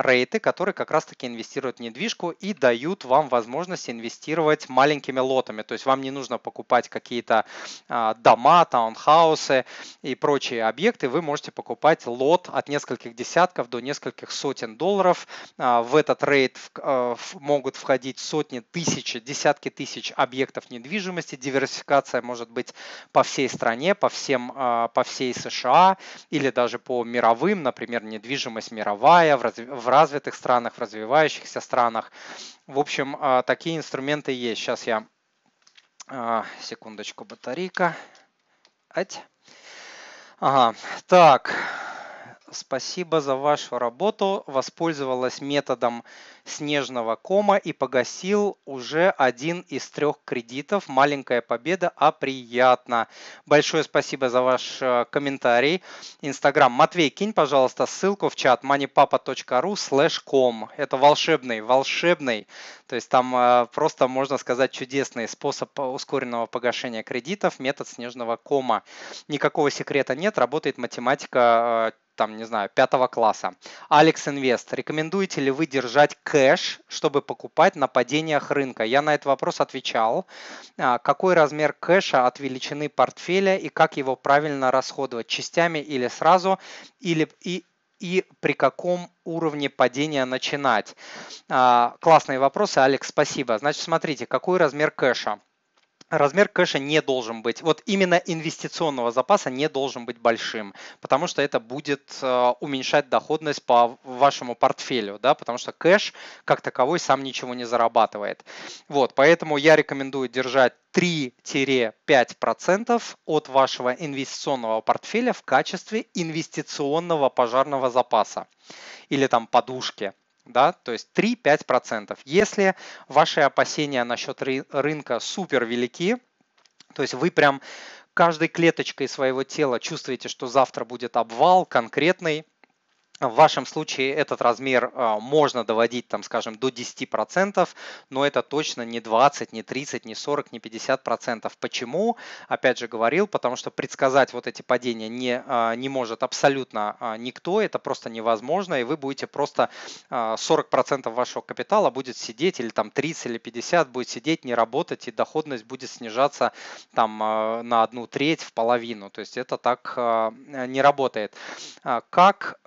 рейты, которые как раз-таки инвестируют в недвижку и дают вам возможность инвестировать маленькими лотами. То есть вам не нужно покупать какие-то а, дома, таунхаусы и прочие объекты. Вы можете покупать лот от нескольких десятков до нескольких сотен долларов. А, в этот рейд а, могут входить сотни тысяч, десятки тысяч объектов недвижимости. Диверсификация может быть по всей стране, по, всем, по всей США или даже по мировым, например, недвижимость мировая в развитых странах, в развивающихся странах. В общем, а, такие инструменты есть. Сейчас я... А, секундочку, батарейка. Ать. Ага. Так, спасибо за вашу работу. Воспользовалась методом снежного кома и погасил уже один из трех кредитов. Маленькая победа, а приятно. Большое спасибо за ваш э, комментарий. Инстаграм. Матвей, кинь, пожалуйста, ссылку в чат moneypapa.ru slash com. Это волшебный, волшебный. То есть там э, просто, можно сказать, чудесный способ ускоренного погашения кредитов, метод снежного кома. Никакого секрета нет, работает математика э, там, не знаю, пятого класса. Алекс Инвест, рекомендуете ли вы держать кэш, чтобы покупать на падениях рынка? Я на этот вопрос отвечал. А, какой размер кэша от величины портфеля и как его правильно расходовать? Частями или сразу? Или, и, и при каком уровне падения начинать? А, классные вопросы, Алекс, спасибо. Значит, смотрите, какой размер кэша? Размер кэша не должен быть, вот именно инвестиционного запаса не должен быть большим, потому что это будет э, уменьшать доходность по вашему портфелю, да, потому что кэш как таковой сам ничего не зарабатывает. Вот, поэтому я рекомендую держать 3-5% от вашего инвестиционного портфеля в качестве инвестиционного пожарного запаса или там подушки да, то есть 3-5%. Если ваши опасения насчет рынка супер велики, то есть вы прям каждой клеточкой своего тела чувствуете, что завтра будет обвал конкретный, в вашем случае этот размер а, можно доводить, там, скажем, до 10%, но это точно не 20, не 30, не 40, не 50%. Почему? Опять же говорил, потому что предсказать вот эти падения не, а, не может абсолютно а, никто, это просто невозможно, и вы будете просто 40% вашего капитала будет сидеть, или там 30 или 50 будет сидеть, не работать, и доходность будет снижаться там на одну треть, в половину. То есть это так не работает. Как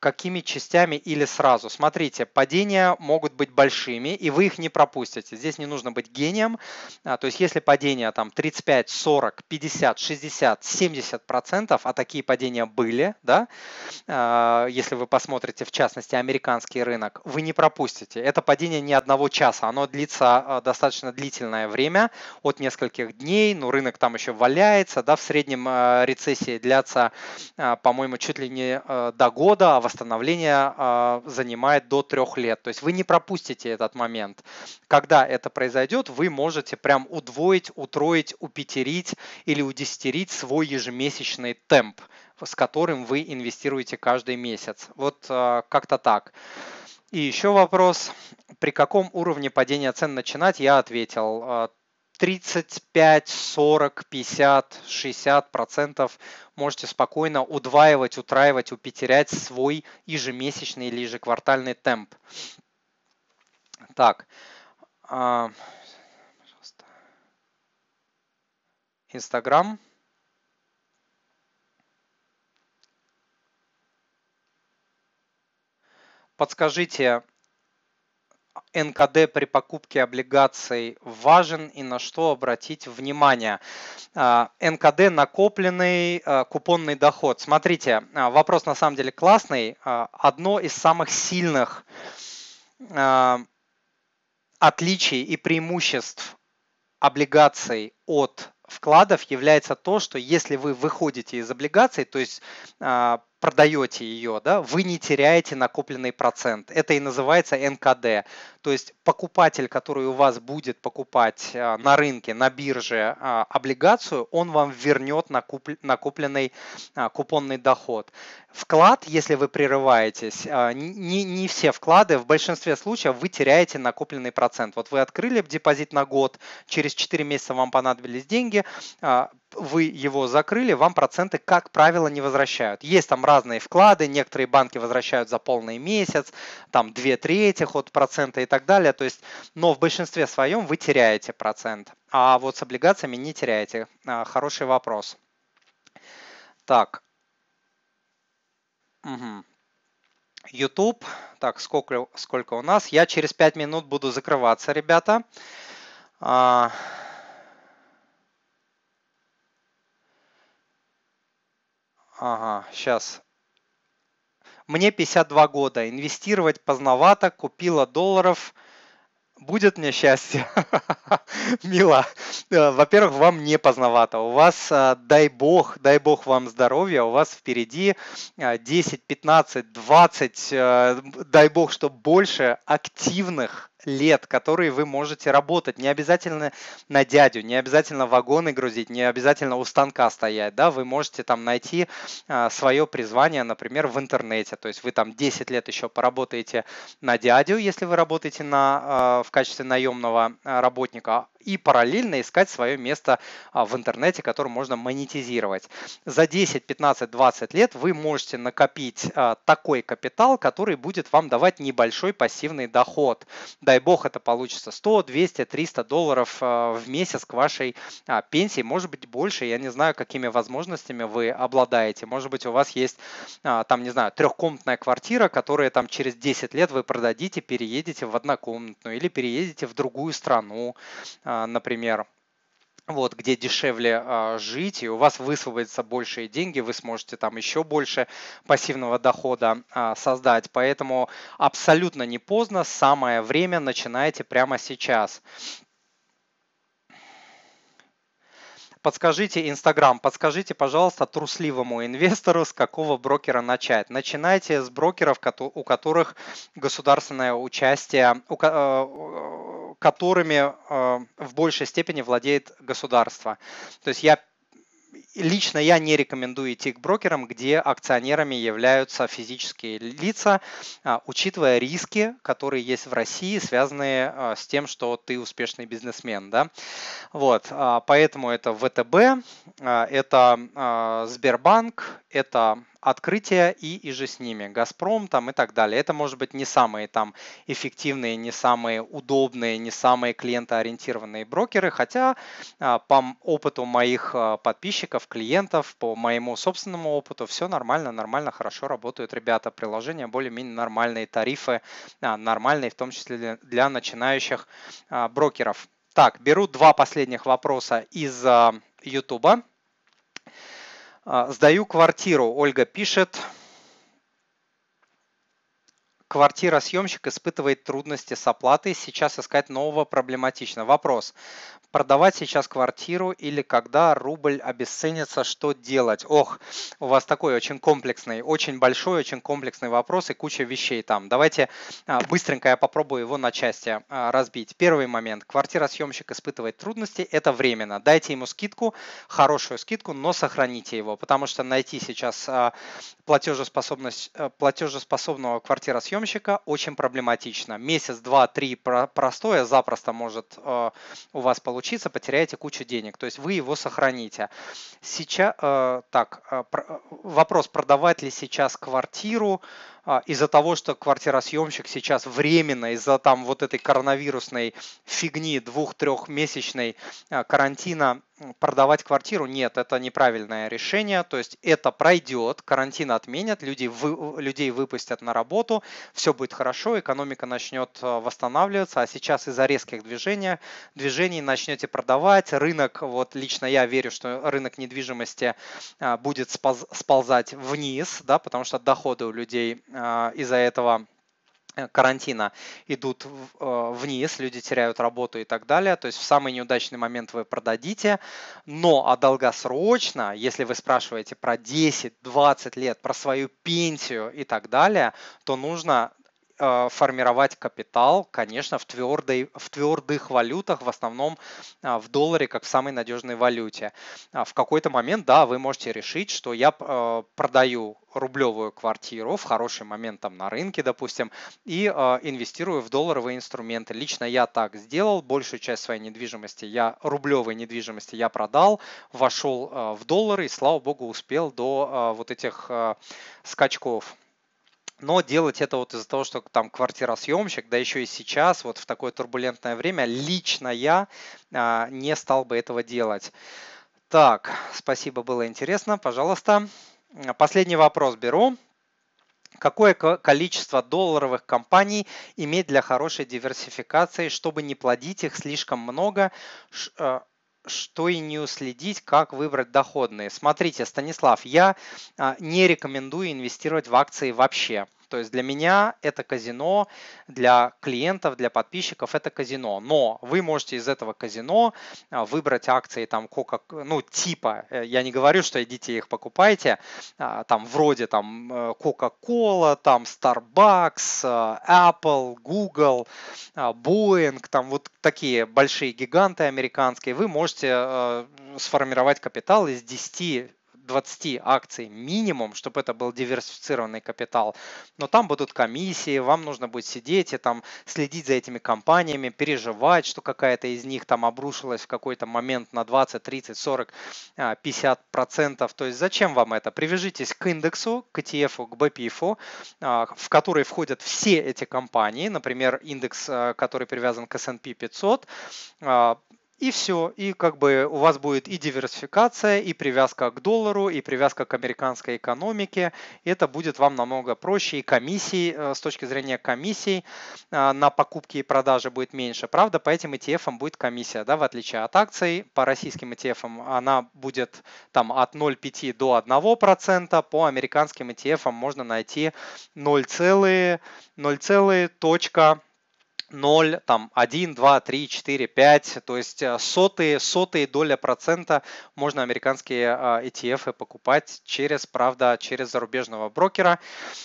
какими частями или сразу. Смотрите, падения могут быть большими, и вы их не пропустите. Здесь не нужно быть гением. А, то есть если падения там 35, 40, 50, 60, 70 процентов, а такие падения были, да, а, если вы посмотрите в частности американский рынок, вы не пропустите. Это падение не одного часа, оно длится а, достаточно длительное время, от нескольких дней, но рынок там еще валяется, да, в среднем рецессии длятся, по-моему, чуть ли не до года, а в восстановление э, занимает до трех лет. То есть вы не пропустите этот момент. Когда это произойдет, вы можете прям удвоить, утроить, упетерить или удесятерить свой ежемесячный темп, с которым вы инвестируете каждый месяц. Вот э, как-то так. И еще вопрос, при каком уровне падения цен начинать, я ответил. 35, 40, 50, 60 процентов можете спокойно удваивать, утраивать, упетерять свой ежемесячный или ежеквартальный темп. Так. Инстаграм. Подскажите, НКД при покупке облигаций важен и на что обратить внимание. А, НКД накопленный а, купонный доход. Смотрите, а, вопрос на самом деле классный. Одно из самых сильных отличий и преимуществ облигаций от вкладов является то, что если вы выходите из облигаций, то есть продаете ее, да, вы не теряете накопленный процент. Это и называется НКД. То есть покупатель, который у вас будет покупать а, на рынке, на бирже а, облигацию, он вам вернет накопленный а, купонный доход. Вклад, если вы прерываетесь, не, не все вклады, в большинстве случаев вы теряете накопленный процент. Вот вы открыли депозит на год, через 4 месяца вам понадобились деньги, вы его закрыли, вам проценты, как правило, не возвращают. Есть там разные вклады, некоторые банки возвращают за полный месяц, там 2 трети от процента и так далее. То есть, но в большинстве своем вы теряете процент, а вот с облигациями не теряете. А, хороший вопрос. Так. Угу. YouTube. Так, сколько, сколько у нас? Я через 5 минут буду закрываться, ребята. А, Ага, сейчас. Мне 52 года, инвестировать поздновато, купила долларов, будет мне счастье. Мила, э, во-первых, вам не поздновато. У вас, э, дай бог, дай бог вам здоровья, у вас впереди 10, 15, 20, дай бог, что больше активных лет, которые вы можете работать. Не обязательно на дядю, не обязательно вагоны грузить, не обязательно у станка стоять. Да? Вы можете там найти а, свое призвание, например, в интернете. То есть вы там 10 лет еще поработаете на дядю, если вы работаете на, а, в качестве наемного а, работника, и параллельно искать свое место в интернете, которое можно монетизировать. За 10, 15, 20 лет вы можете накопить такой капитал, который будет вам давать небольшой пассивный доход. Дай бог это получится 100, 200, 300 долларов а, в месяц к вашей пенсии, может быть больше, я не знаю, какими возможностями вы обладаете. Может быть у вас есть там, не знаю, трехкомнатная квартира, которая там через 10 лет вы продадите, переедете в однокомнатную или переедете в другую страну, а, например, вот, где дешевле э, жить, и у вас высвободятся большие деньги, вы сможете там еще больше пассивного дохода э, создать. Поэтому абсолютно не поздно, самое время, начинайте прямо сейчас. Подскажите, Инстаграм, подскажите, пожалуйста, трусливому инвестору, с какого брокера начать. Начинайте с брокеров, у которых государственное участие, э, которыми э, в большей степени владеет государство. То есть я лично я не рекомендую идти к брокерам, где акционерами являются физические лица, а, учитывая риски, которые есть в России, связанные а, с тем, что ты успешный бизнесмен. Да? Вот, а, поэтому это ВТБ, это Сбербанк, это открытия и, и же с ними, Газпром там и так далее. Это может быть не самые там эффективные, не самые удобные, не самые клиентоориентированные брокеры, хотя а, по опыту моих а, подписчиков, клиентов, по моему собственному опыту все нормально, нормально, хорошо работают ребята. Приложения более-менее нормальные, тарифы а, нормальные, в том числе для начинающих брокеров. Так, беру два последних вопроса из YouTube. А, сдаю квартиру, Ольга пишет. Квартира-съемщик испытывает трудности с оплатой, сейчас искать нового проблематично. Вопрос. Продавать сейчас квартиру или когда рубль обесценится, что делать? Ох, у вас такой очень комплексный, очень большой, очень комплексный вопрос и куча вещей там. Давайте а, быстренько я попробую его на части а, разбить. Первый момент. Квартира-съемщик испытывает трудности, это временно. Дайте ему скидку, хорошую скидку, но сохраните его, потому что найти сейчас а, платежеспособность, э, платежеспособного квартиросъемщика очень проблематично. Месяц, два, три простое запросто может э, у вас получиться, потеряете кучу денег. То есть вы его сохраните. Сейчас, э, так, вопрос, продавать ли сейчас квартиру из-за того, что квартиросъемщик сейчас временно, из-за там вот этой коронавирусной фигни двух-трехмесячной карантина продавать квартиру, нет, это неправильное решение, то есть это пройдет, карантин отменят, люди вы, людей выпустят на работу, все будет хорошо, экономика начнет э, восстанавливаться, а сейчас из-за резких движений, движений начнете продавать, рынок, вот лично я верю, что рынок недвижимости будет сползать вниз, да, потому что доходы у людей из-за этого Э, карантина идут э, вниз, люди теряют работу и так далее. То есть в самый неудачный момент вы продадите. Но а долгосрочно, если вы спрашиваете про 10-20 лет, про свою пенсию и так далее, то нужно формировать капитал, конечно, в, твердой, в твердых валютах, в основном а, в долларе, как в самой надежной валюте. А в какой-то момент, да, вы можете решить, что я э, продаю рублевую квартиру в хороший момент там на рынке, допустим, и э, инвестирую в долларовые инструменты. Лично я так сделал, большую часть своей недвижимости, я рублевой недвижимости я продал, вошел в доллары и, слава богу, успел до вот этих скачков но делать это вот из-за того, что там квартиросъемщик, да еще и сейчас, вот в такое турбулентное время, лично я а, не стал бы этого делать. Так, спасибо, было интересно. Пожалуйста, последний вопрос беру. Какое количество долларовых компаний иметь для хорошей диверсификации, чтобы не плодить их слишком много, а, что и не уследить, как выбрать доходные. Смотрите, Станислав, я а, не рекомендую инвестировать в акции вообще. То есть для меня это казино, для клиентов, для подписчиков это казино. Но вы можете из этого казино а, выбрать акции там Coca, ну типа, э, я не говорю, что идите их покупайте, а, там вроде там э, Coca-Cola, там Starbucks, э, Apple, Google, Boeing, там вот такие большие гиганты американские. Вы можете сформировать капитал из 10 20 акций минимум, чтобы это был диверсифицированный капитал. Но там будут комиссии, вам нужно будет сидеть и там следить за этими компаниями, переживать, что какая-то из них там обрушилась в какой-то момент на 20, 30, 40, 50 процентов. То есть зачем вам это? Привяжитесь к индексу, к ETF, к BPIF, а, в который входят все эти компании, например, индекс, а, который привязан к S&P 500, и все, и как бы у вас будет и диверсификация, и привязка к доллару, и привязка к американской экономике. И это будет вам намного проще, и комиссии, э, с точки зрения комиссий э, на покупки и продажи будет меньше. Правда, по этим ETF будет комиссия, да, в отличие от акций. По российским ETF она будет там от 0,5 до 1%, по американским ETF можно найти 0,0, 0, 0, там 1, 2, 3, 4, 5, то есть э, сотые, сотые доля процента можно американские ETF покупать через, правда, через зарубежного брокера,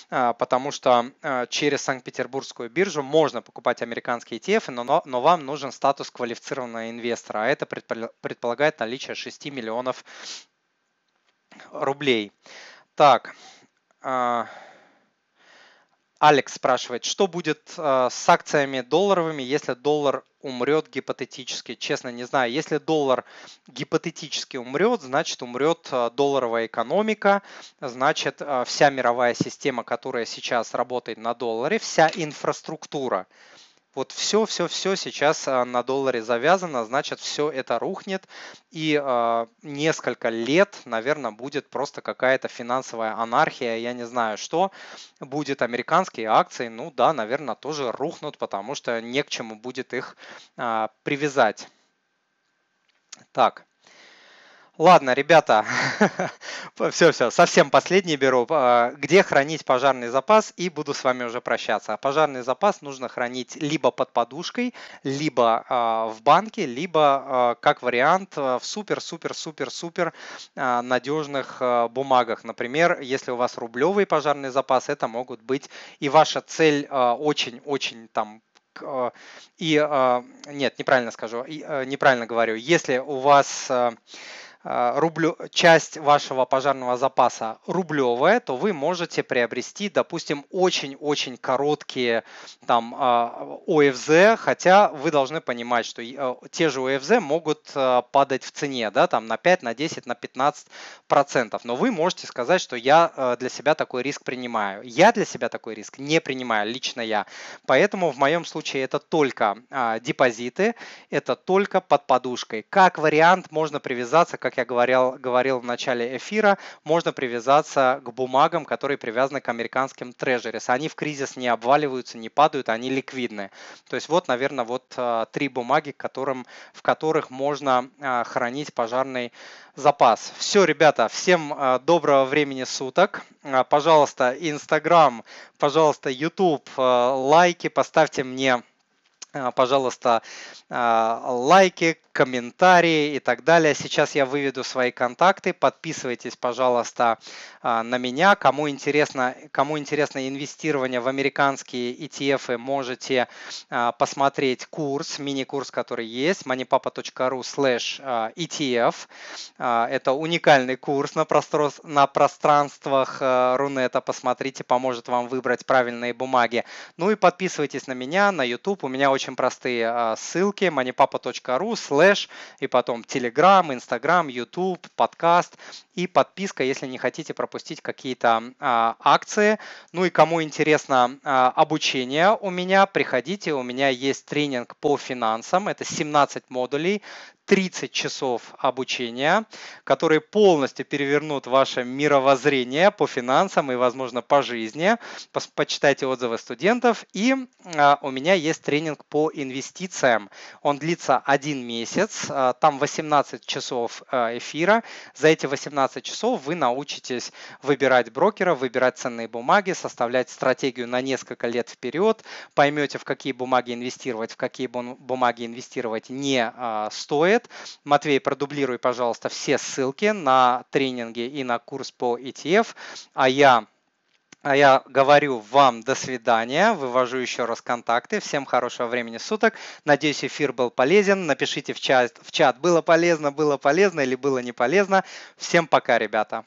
э, потому что э, через Санкт-Петербургскую биржу можно покупать американские ETF, но, но вам нужен статус квалифицированного инвестора, а это предполагает наличие 6 миллионов рублей. Так, Алекс спрашивает, что будет э, с акциями долларовыми, если доллар умрет гипотетически? Честно, не знаю. Если доллар гипотетически умрет, значит умрет э, долларовая экономика, значит э, вся мировая система, которая сейчас работает на долларе, вся инфраструктура вот все, все, все сейчас а, на долларе завязано, значит, все это рухнет, и э, несколько лет, наверное, будет просто какая-то финансовая анархия, я не знаю, что будет. Американские акции, ну да, наверное, тоже рухнут, потому что не к чему будет их э, привязать. Так. Ладно, ребята, все-все, совсем последний беру. А, где хранить пожарный запас и буду с вами уже прощаться. Пожарный запас нужно хранить либо под подушкой, либо а, в банке, либо а, как вариант в супер-супер-супер-супер надежных бумагах. Например, если у вас рублевый пожарный запас, это могут быть и ваша цель очень-очень там и нет, неправильно скажу, неправильно говорю. Если у вас рублю, часть вашего пожарного запаса рублевая, то вы можете приобрести, допустим, очень-очень короткие там э, ОФЗ, хотя вы должны понимать, что э, те же ОФЗ могут падать в цене, да, там на 5, на 10, на 15 процентов, но вы можете сказать, что я для себя такой риск принимаю. Я для себя такой риск не принимаю, лично я. Поэтому в моем случае это только депозиты, это только под подушкой. Как вариант можно привязаться, как как я говорил, говорил в начале эфира, можно привязаться к бумагам, которые привязаны к американским трежерис. Они в кризис не обваливаются, не падают, они ликвидны. То есть вот, наверное, вот а, три бумаги, которым, в которых можно а, хранить пожарный запас. Все, ребята, всем а, доброго времени суток. Пожалуйста, Инстаграм, пожалуйста, YouTube, лайки, поставьте мне пожалуйста, лайки, комментарии и так далее. Сейчас я выведу свои контакты. Подписывайтесь, пожалуйста, а, на меня. Кому интересно, кому интересно инвестирование в американские ETF, можете а, посмотреть курс, мини-курс, который есть, moneypapa.ru slash а, ETF. Это уникальный курс на, простор, на пространствах Рунета. Посмотрите, поможет вам выбрать правильные бумаги. Ну и подписывайтесь на меня, на YouTube. У меня очень простые ссылки moneypapa.ru slash slash, и потом Telegram, Instagram, YouTube, подкаст и подписка, если не хотите пропустить какие-то а, акции. Ну и кому интересно а, обучение у меня, приходите, у меня есть тренинг по финансам, это 17 модулей, 30 часов обучения, которые полностью перевернут ваше мировоззрение по финансам и, возможно, по жизни. Почитайте отзывы студентов. И а, у меня есть тренинг по инвестициям. Он длится один месяц. А, там 18 часов а, эфира. За эти 18 часов вы научитесь выбирать брокера, выбирать ценные бумаги, составлять стратегию на несколько лет вперед. Поймете, в какие бумаги инвестировать, в какие бумаги инвестировать не стоит стоит. Матвей, продублируй, пожалуйста, все ссылки на тренинги и на курс по ETF. А я а я говорю вам до свидания, вывожу еще раз контакты. Всем хорошего времени суток. Надеюсь, эфир был полезен. Напишите в чат, в чат было полезно, было полезно или было не полезно. Всем пока, ребята.